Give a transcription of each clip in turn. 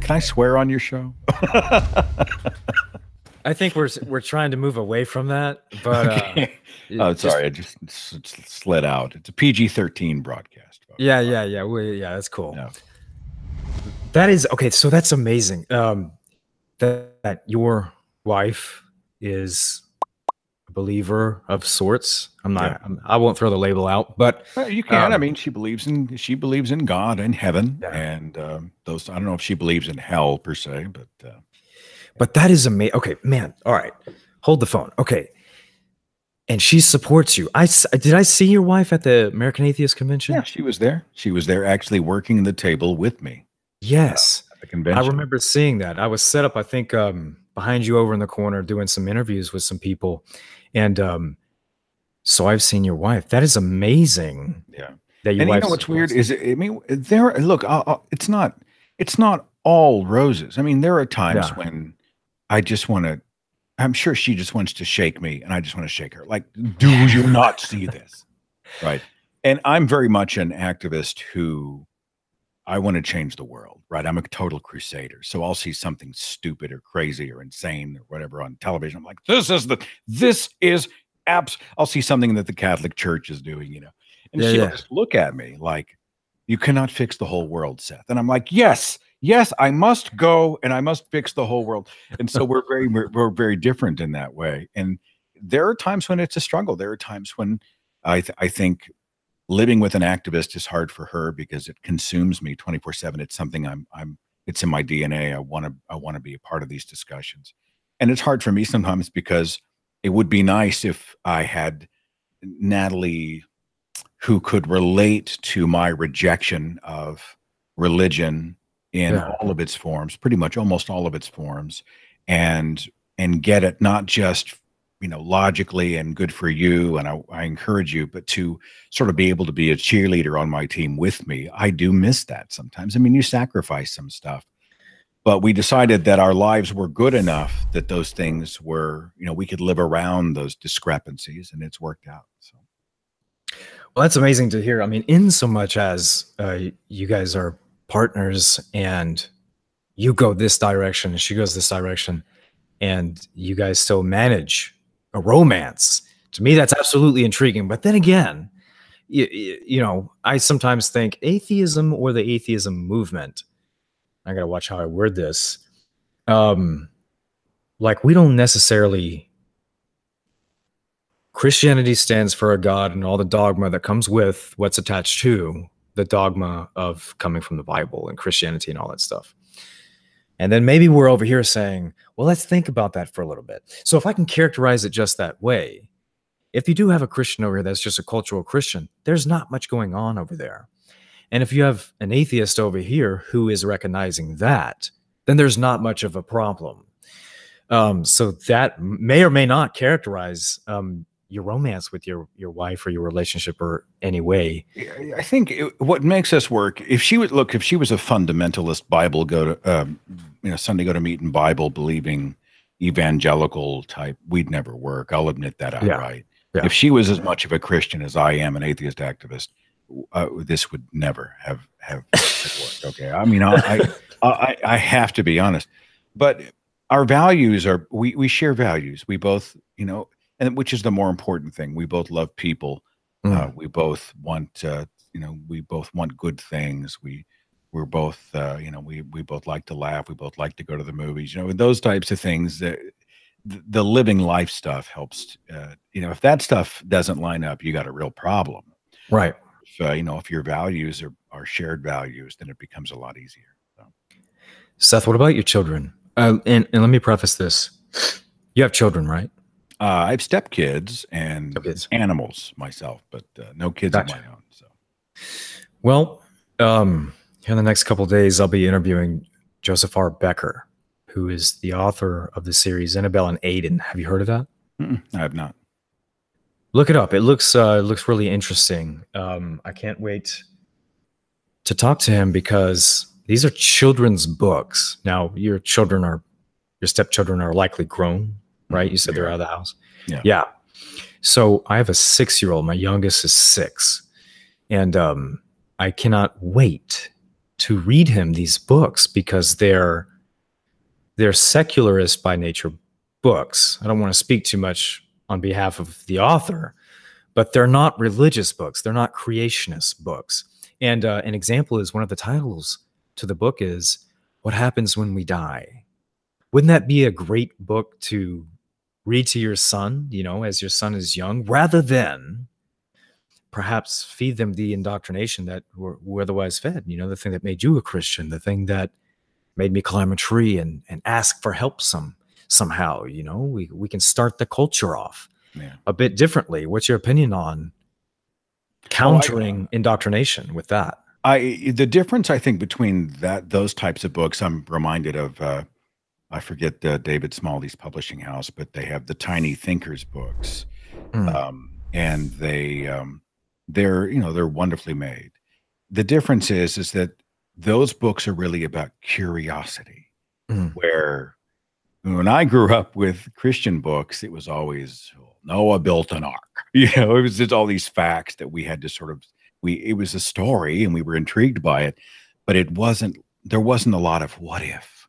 can I swear on your show? I think we're we're trying to move away from that, but uh, oh, just- sorry, I just s- slid out. It's a PG thirteen broadcast. Yeah, yeah, yeah. We, yeah, that's cool. That is okay. So that's amazing. Um, that, that your wife is believer of sorts. I'm not. Yeah. I'm, I won't throw the label out, but Well, you can. I Um, mean, she believes in she believes in God and heaven, Yeah. and um, those. I don't know if she believes in hell per se, but uh, but that is amazing. Okay, man. All right, hold the phone. Okay, and she supports you. I did. I see your wife at the American Atheist Convention. yeah, she was there. She was there actually working the table with me Yes. at the convention. I remember seeing that. I was set up, I think, um, behind you over in the corner doing some interviews with some people. And um, so I've seen your wife. That is amazing Yeah. that your and you know what's weird is it, I mean there look I'll, I'll- it's not it's not all roses. I mean there are times Yeah. when I just want to I'm sure she just wants to shake me and I just want to shake her. Like do you not see this? Right. And I'm very much an activist who I want to change the world, right? I'm a total crusader. So I'll see something stupid or crazy or insane or whatever on television. I'm like, this is the this is abs I'll see something that the Catholic Church is doing, you know. And Yeah, she'll yeah. just look at me like, you cannot fix the whole world, Seth. And I'm like, yes, yes, I must go and I must fix the whole world. And so we're very we're, we're very different in that way. And there are times when it's a struggle. There are times when I th- I think living with an activist is hard for her because it consumes me 24/7. It's something I'm I'm it's in my DNA. I want to I want to be a part of these discussions. And it's hard for me sometimes because it would be nice if I had Natalie who could relate to my rejection of religion in Yeah. all of its forms, pretty much almost all of its forms, and and get it not just you know logically and good for you and I, I encourage you but to sort of be able to be a cheerleader on my team with me i do miss that sometimes i mean you sacrifice some stuff but we decided that our lives were good enough that those things were you know we could live around those discrepancies and it's worked out so Well, that's amazing to hear. I mean, in so much as uh, you guys are partners and you go this direction and she goes this direction, and you guys still manage a romance. To me, that's absolutely intriguing. But then again, you, you know, I sometimes think atheism or the atheism movement. I got to watch how I word this. Um, like we don't necessarily Christianity stands for a God and all the dogma that comes with what's attached to the dogma of coming from the Bible and Christianity and all that stuff. And then maybe we're over here saying, well, let's think about that for a little bit. So if I can characterize it just that way, if you do have a Christian over here that's just a cultural Christian, there's not much going on over there. And if you have an atheist over here who is recognizing that, then there's not much of a problem. Um, so that may or may not characterize um, your romance with your your wife or your relationship or any way. I- think it, what makes us work, if she would look, if she was a fundamentalist Bible go to, um, you know, Sunday go to meet and Bible believing evangelical type, we'd never work. I'll admit that Yeah. outright. Yeah. If she was as much of a Christian as I am, an atheist activist, uh, this would never have have worked. Okay, I mean, I, I I I have to be honest, but our values are we we share values. We both, you know, and which is the more important thing. We both love people Mm. uh, we both want uh, you know we both want good things we we're both uh, you know we we both like to laugh we both like to go to the movies you know those types of things that the, the living life stuff helps uh, you know if that stuff doesn't line up you got a real problem Right. if, uh, you know if your values are, are shared values then it becomes a lot easier so. Seth, what about your children? Uh, and, and let me preface this. You have children, right? Uh, i have stepkids and animals myself but uh, no kids Gotcha. of my own so Well, um, in the next couple of days, I'll be interviewing Joseph R. Becker, who is the author of the series Annabelle and Aiden. Have you heard of that? Mm-mm, i have not Look it up. It looks uh, it looks really interesting. Um, I can't wait to talk to him because these are children's books. Now, your children are your stepchildren are likely grown, right? You said they're out of the house. Yeah. Yeah. So I have a six year old. My youngest is six, and um, I cannot wait to read him these books because they're they're secularist by nature books. I don't want to speak too much on behalf of the author, but they're not religious books. They're not creationist books. And uh, an example is one of the titles to the book is "What Happens When We Die." Wouldn't that be a great book to read to your son? You know, as your son is young, rather than perhaps feed them the indoctrination that we're, we're otherwise fed. You know, the thing that made you a Christian, the thing that made me climb a tree and and ask for help some somehow. You know, we we can start the culture off Yeah. a bit differently. What's your opinion on countering indoctrination with that? I the difference I think between that those types of books, I'm reminded of uh, I forget uh, David Smalley's publishing house, but they have the Tiny Thinkers books, Mm. um, and they um, they're you know they're wonderfully made. The difference is is that those books are really about curiosity, Mm. where when I grew up with Christian books, it was always Noah built an ark. You know, it was just all these facts that we had to sort of we it was a story and we were intrigued by it, but it wasn't there wasn't a lot of what if,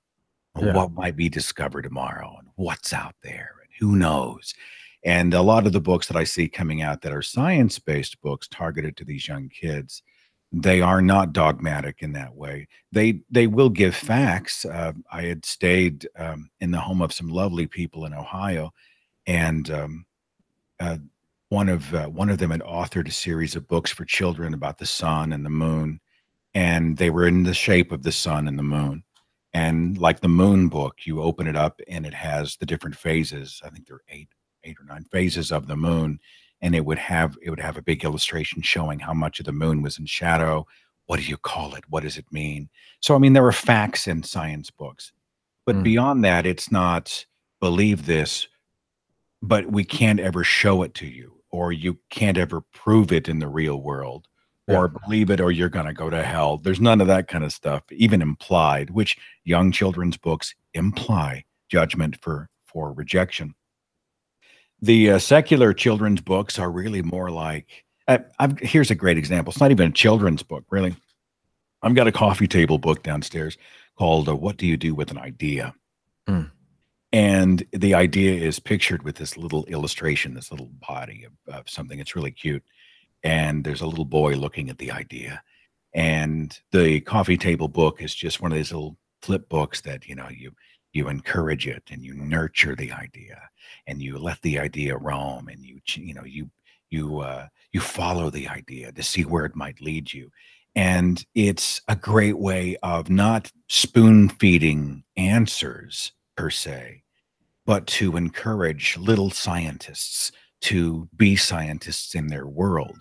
Yeah. what might be discovered tomorrow, and what's out there, and who knows. And a lot of the books that I see coming out that are science based books targeted to these young kids, they are not dogmatic in that way. They they will give facts. Uh, I had stayed um, in the home of some lovely people in Ohio, and um, uh, one of uh, one of them had authored a series of books for children about the sun and the moon, and they were in the shape of the sun and the moon. And like the moon book, you open it up and it has the different phases. I think there are eight eight or nine phases of the moon, and it would have it would have a big illustration showing how much of the moon was in shadow. What do you call it? What does it mean? So I mean, there are facts in science books, but Mm. beyond that, it's not believe this, but we can't ever show it to you, or you can't ever prove it in the real world, or believe it, or you're going to go to hell. There's none of that kind of stuff, even implied, which young children's books imply judgment for for rejection. The uh, secular children's books are really more like. Uh, I've, here's a great example. It's not even a children's book, really. I've got a coffee table book downstairs called uh, "What Do You Do with an Idea," Mm. and the idea is pictured with this little illustration, this little body of, of something. It's really cute, and there's a little boy looking at the idea, and the coffee table book is just one of these little flip books that you know you you encourage it and you nurture the idea and you let the idea roam and you you know you you uh, you follow the idea to see where it might lead you. And it's a great way of not spoon feeding answers per se but to encourage little scientists to be scientists in their world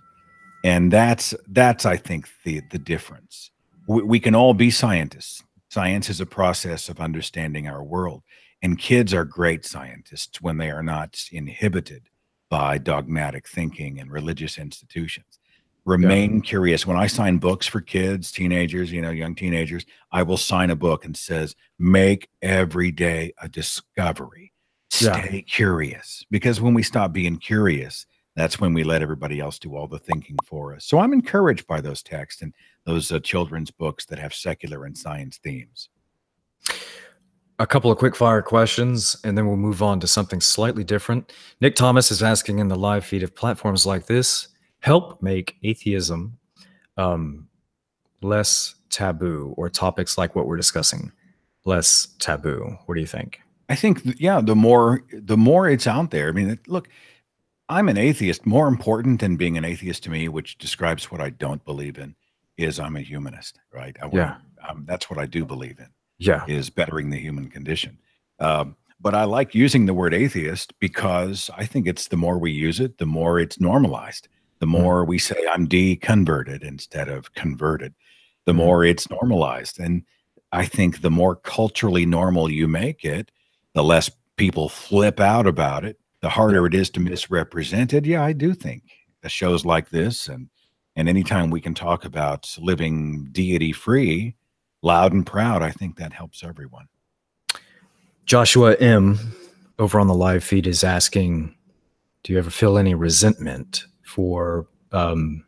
and that's that's i think the the difference. We, we can all be scientists. Science is a process of understanding our world. And kids are great scientists when they are not inhibited by dogmatic thinking and religious institutions. Remain curious. When i sign books for kids teenagers you know young teenagers i will sign a book and says make every day a discovery. Yeah. stay curious. Because when we stop being curious that's when we let everybody else do all the thinking for us so i'm encouraged by those texts and those uh, children's books that have secular and science themes A couple of quick fire questions, and then we'll move on to something slightly different. Nick Thomas is asking in the live feed if platforms like this help make atheism um, less taboo, or topics like what we're discussing less taboo. What do you think? I think yeah, the more the more it's out there. I mean, look, I'm an atheist. More important than being an atheist to me, which describes what I don't believe in, is I'm a humanist, right? I Yeah. um, that's what I do believe in Yeah, is bettering the human condition. Um, but I like using the word atheist because I think it's the more we use it, the more it's normalized. The more we say I'm deconverted instead of converted, the Mhm. more it's normalized. And I think the more culturally normal you make it, the less people flip out about it, the harder it is to misrepresent it. Yeah, I do think shows like this and and anytime we can talk about living deity free, loud and proud, I think that helps everyone. Joshua M over on the live feed is asking, do you ever feel any resentment for um,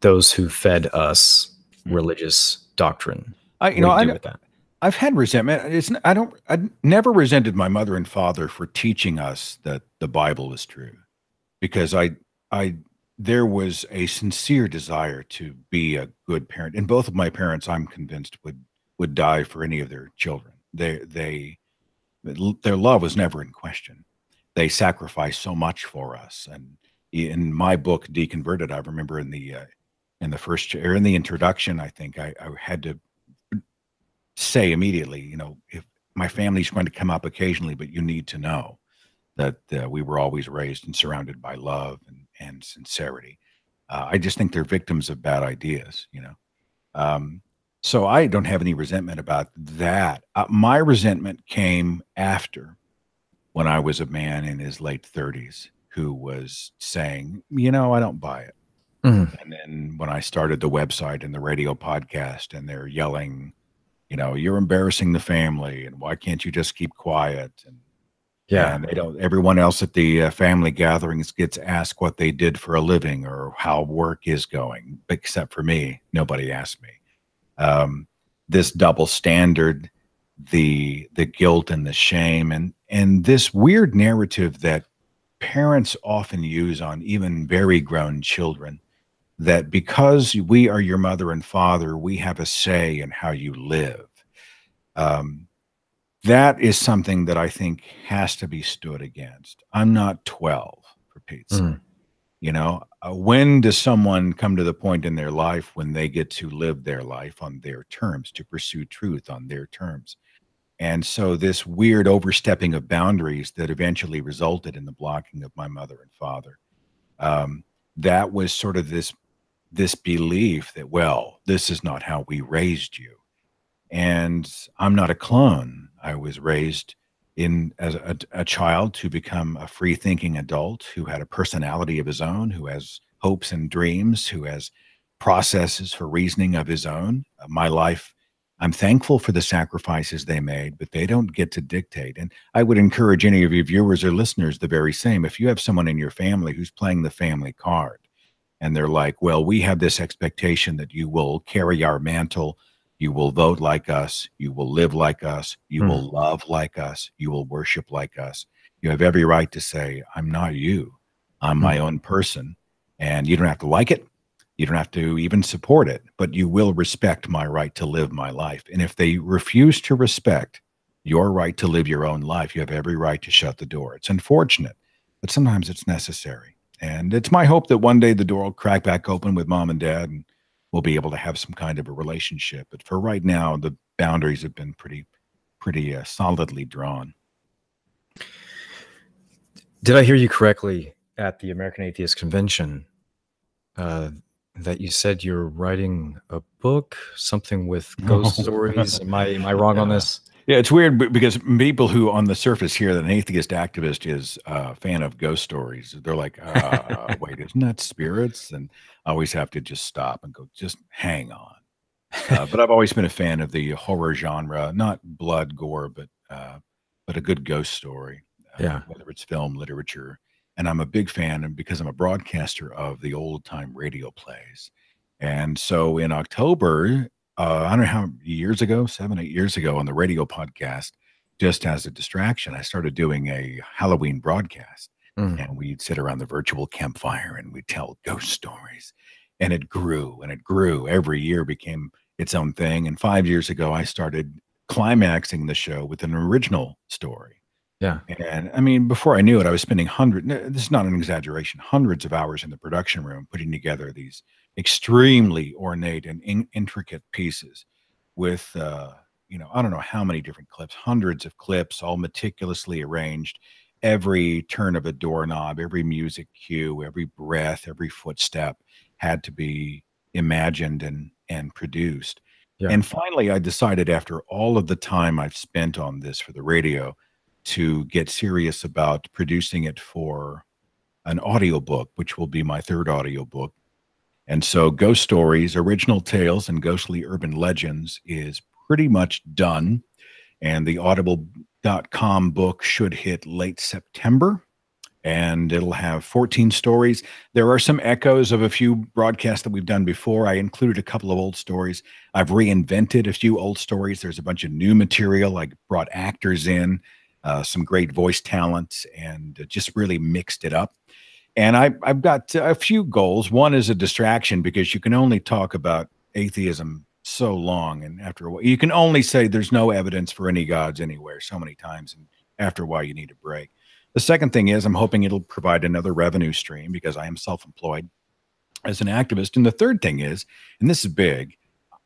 those who fed us Mm. religious doctrine. I, you What know, do I, do with that? I've had resentment. It's I don't I never resented my mother and father for teaching us that the Bible is true, because I I there was a sincere desire to be a good parent, and both of my parents, I'm convinced, would would die for any of their children. They they their love was never in question. They sacrificed so much for us, and in my book, Deconverted, I remember in the uh, in the first or in the introduction, I think I, I had to say immediately, you know, if my family's going to come up occasionally, but you need to know that uh, we were always raised and surrounded by love and, and sincerity. Uh, I just think they're victims of bad ideas, you know. Um, so I don't have any resentment about that. Uh, my resentment came after when I was a man in his late 30s who was saying, you know, I don't buy it. Mhm. And then when I started the website and the radio podcast, and they're yelling, you know, you're embarrassing the family, and why can't you just keep quiet? And Yeah. and they don't. Everyone else at the uh, family gatherings gets asked what they did for a living or how work is going, except for me. Nobody asked me. Um, this double standard, the the guilt and the shame, and and this weird narrative that parents often use on even very grown children that because we are your mother and father, we have a say in how you live. Um, that is something that I think has to be stood against. I'm not 12 for Pete's sake. Mm. You know, uh, when does someone come to the point in their life when they get to live their life on their terms, to pursue truth on their terms? And so, this weird overstepping of boundaries that eventually resulted in the blocking of my mother and father, um, that was sort of this this belief that, well, this is not how we raised you. And I'm not a clone. I was raised in as a, a child to become a free thinking adult who had a personality of his own, who has hopes and dreams, who has processes for reasoning of his own. Uh, my life, I'm thankful for the sacrifices they made, but they don't get to dictate. And I would encourage any of your viewers or listeners the very same. If you have someone in your family who's playing the family card, and they're like, well, we have this expectation that you will carry our mantle, you will vote like us, you will live like us, you Hmm. will love like us, you will worship like us. You have every right to say, I'm not you, I'm my own person. And you don't have to like it, you don't have to even support it, but you will respect my right to live my life. And if they refuse to respect your right to live your own life, you have every right to shut the door. It's unfortunate, but sometimes it's necessary. And it's my hope that one day the door will crack back open with mom and dad and we'll be able to have some kind of a relationship. But for right now, the boundaries have been pretty, pretty uh, solidly drawn. Did I hear you correctly at the American Atheist Convention uh, that you said you're writing a book, something with ghost stories? Am I am I wrong on this? Yeah, it's weird because people who on the surface hear that an atheist activist is a fan of ghost stories, they're like, uh, wait, isn't that spirits? And I always have to just stop and go, just hang on. Uh, but I've always been a fan of the horror genre, not blood, gore, but uh, but a good ghost story. Uh, Yeah. whether it's film, literature, and I'm a big fan, and because I'm a broadcaster of the old time radio plays, and so in October, uh, I don't know how many years ago, seven, eight years ago, on the radio podcast, just as a distraction, I started doing a Halloween broadcast. Mm. and we'd sit around the virtual campfire and we'd tell ghost stories. And it grew and it grew. Every year became its own thing. And five years ago i started climaxing the show with an original story Yeah. and i mean before i knew it i was spending hundred this is not an exaggeration hundreds of hours in the production room putting together these extremely ornate and in, intricate pieces with uh you know i don't know how many different clips hundreds of clips all meticulously arranged every turn of a doorknob, every music cue, every breath, every footstep had to be imagined and and produced. Yeah. And finally, I decided after all of the time I've spent on this for the radio to get serious about producing it for an audiobook, which will be my third audiobook. And so Ghost Stories, Original Tales and Ghostly Urban Legends is pretty much done. And the audible.com book should hit late September. and it'll have 14 stories. There are some echoes of a few broadcasts that we've done before. I included a couple of old stories. I've reinvented a few old stories. There's a bunch of new material. I brought actors in, uh, some great voice talent, and just really mixed it up. And I, I've got a few goals. One is a distraction because you can only talk about atheism so long. And after a while, you can only say there's no evidence for any gods anywhere so many times. And after a while, you need a break. The second thing is, I'm hoping it'll provide another revenue stream because I am self employed as an activist. And the third thing is, and this is big,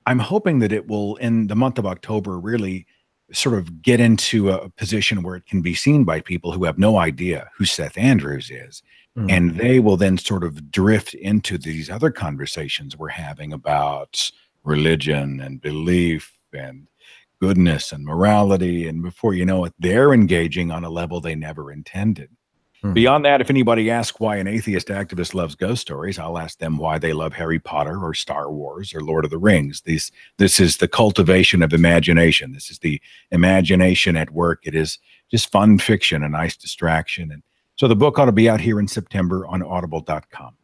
I'm hoping that it will, in the month of October, really sort of get into a position where it can be seen by people who have no idea who Seth Andrews is. Mm-hmm. And they will then sort of drift into these other conversations we're having about religion and belief and goodness and morality. And before you know it, they're engaging on a level they never intended. Hmm. Beyond that, if anybody asks why an atheist activist loves ghost stories, I'll ask them why they love Harry Potter or Star Wars or Lord of the Rings. These, this is the cultivation of imagination. This is the imagination at work. It is just fun fiction, a nice distraction. And so the book ought to be out here in September on audible.com.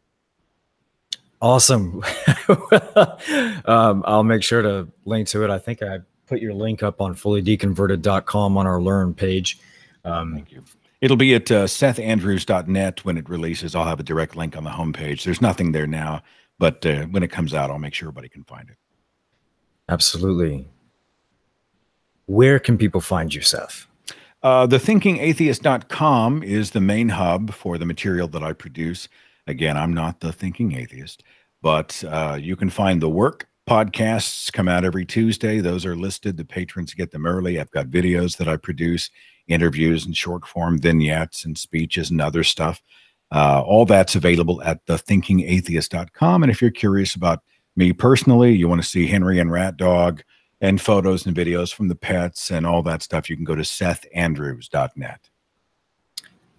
Awesome. um, I'll make sure to link to it. I think I put your link up on fullydeconverted.com on our learn page. Um, Thank you. It'll be at uh, sethandrews.net when it releases. I'll have a direct link on the homepage. There's nothing there now, but uh, when it comes out, I'll make sure everybody can find it. Absolutely. Where can people find you, Seth? Uh, thethinkingatheist.com is the main hub for the material that I produce. Again, I'm not the thinking atheist, but uh, you can find the work podcasts come out every Tuesday. Those are listed. The patrons get them early. I've got videos that I produce, interviews and short form vignettes and speeches and other stuff. Uh, all that's available at thethinkingatheist.com. And if you're curious about me personally, you want to see Henry and Rat Dog and photos and videos from the pets and all that stuff, you can go to sethandrews.net.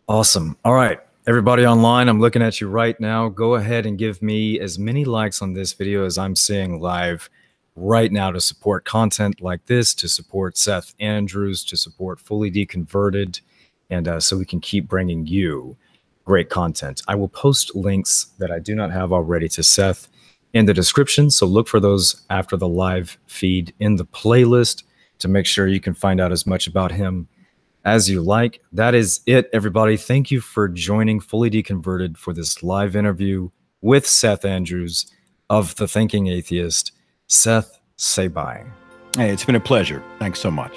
Awesome. All right. Everybody online, I'm looking at you right now. Go ahead and give me as many likes on this video as I'm seeing live right now to support content like this, to support Seth Andrews, to support Fully Deconverted, and uh, so we can keep bringing you great content. I will post links that I do not have already to Seth in the description. So look for those after the live feed in the playlist to make sure you can find out as much about him as you like. That is it, everybody. Thank you for joining Fully Deconverted for this live interview with Seth Andrews of The Thinking Atheist. Seth, say bye. Hey, it's been a pleasure. Thanks so much.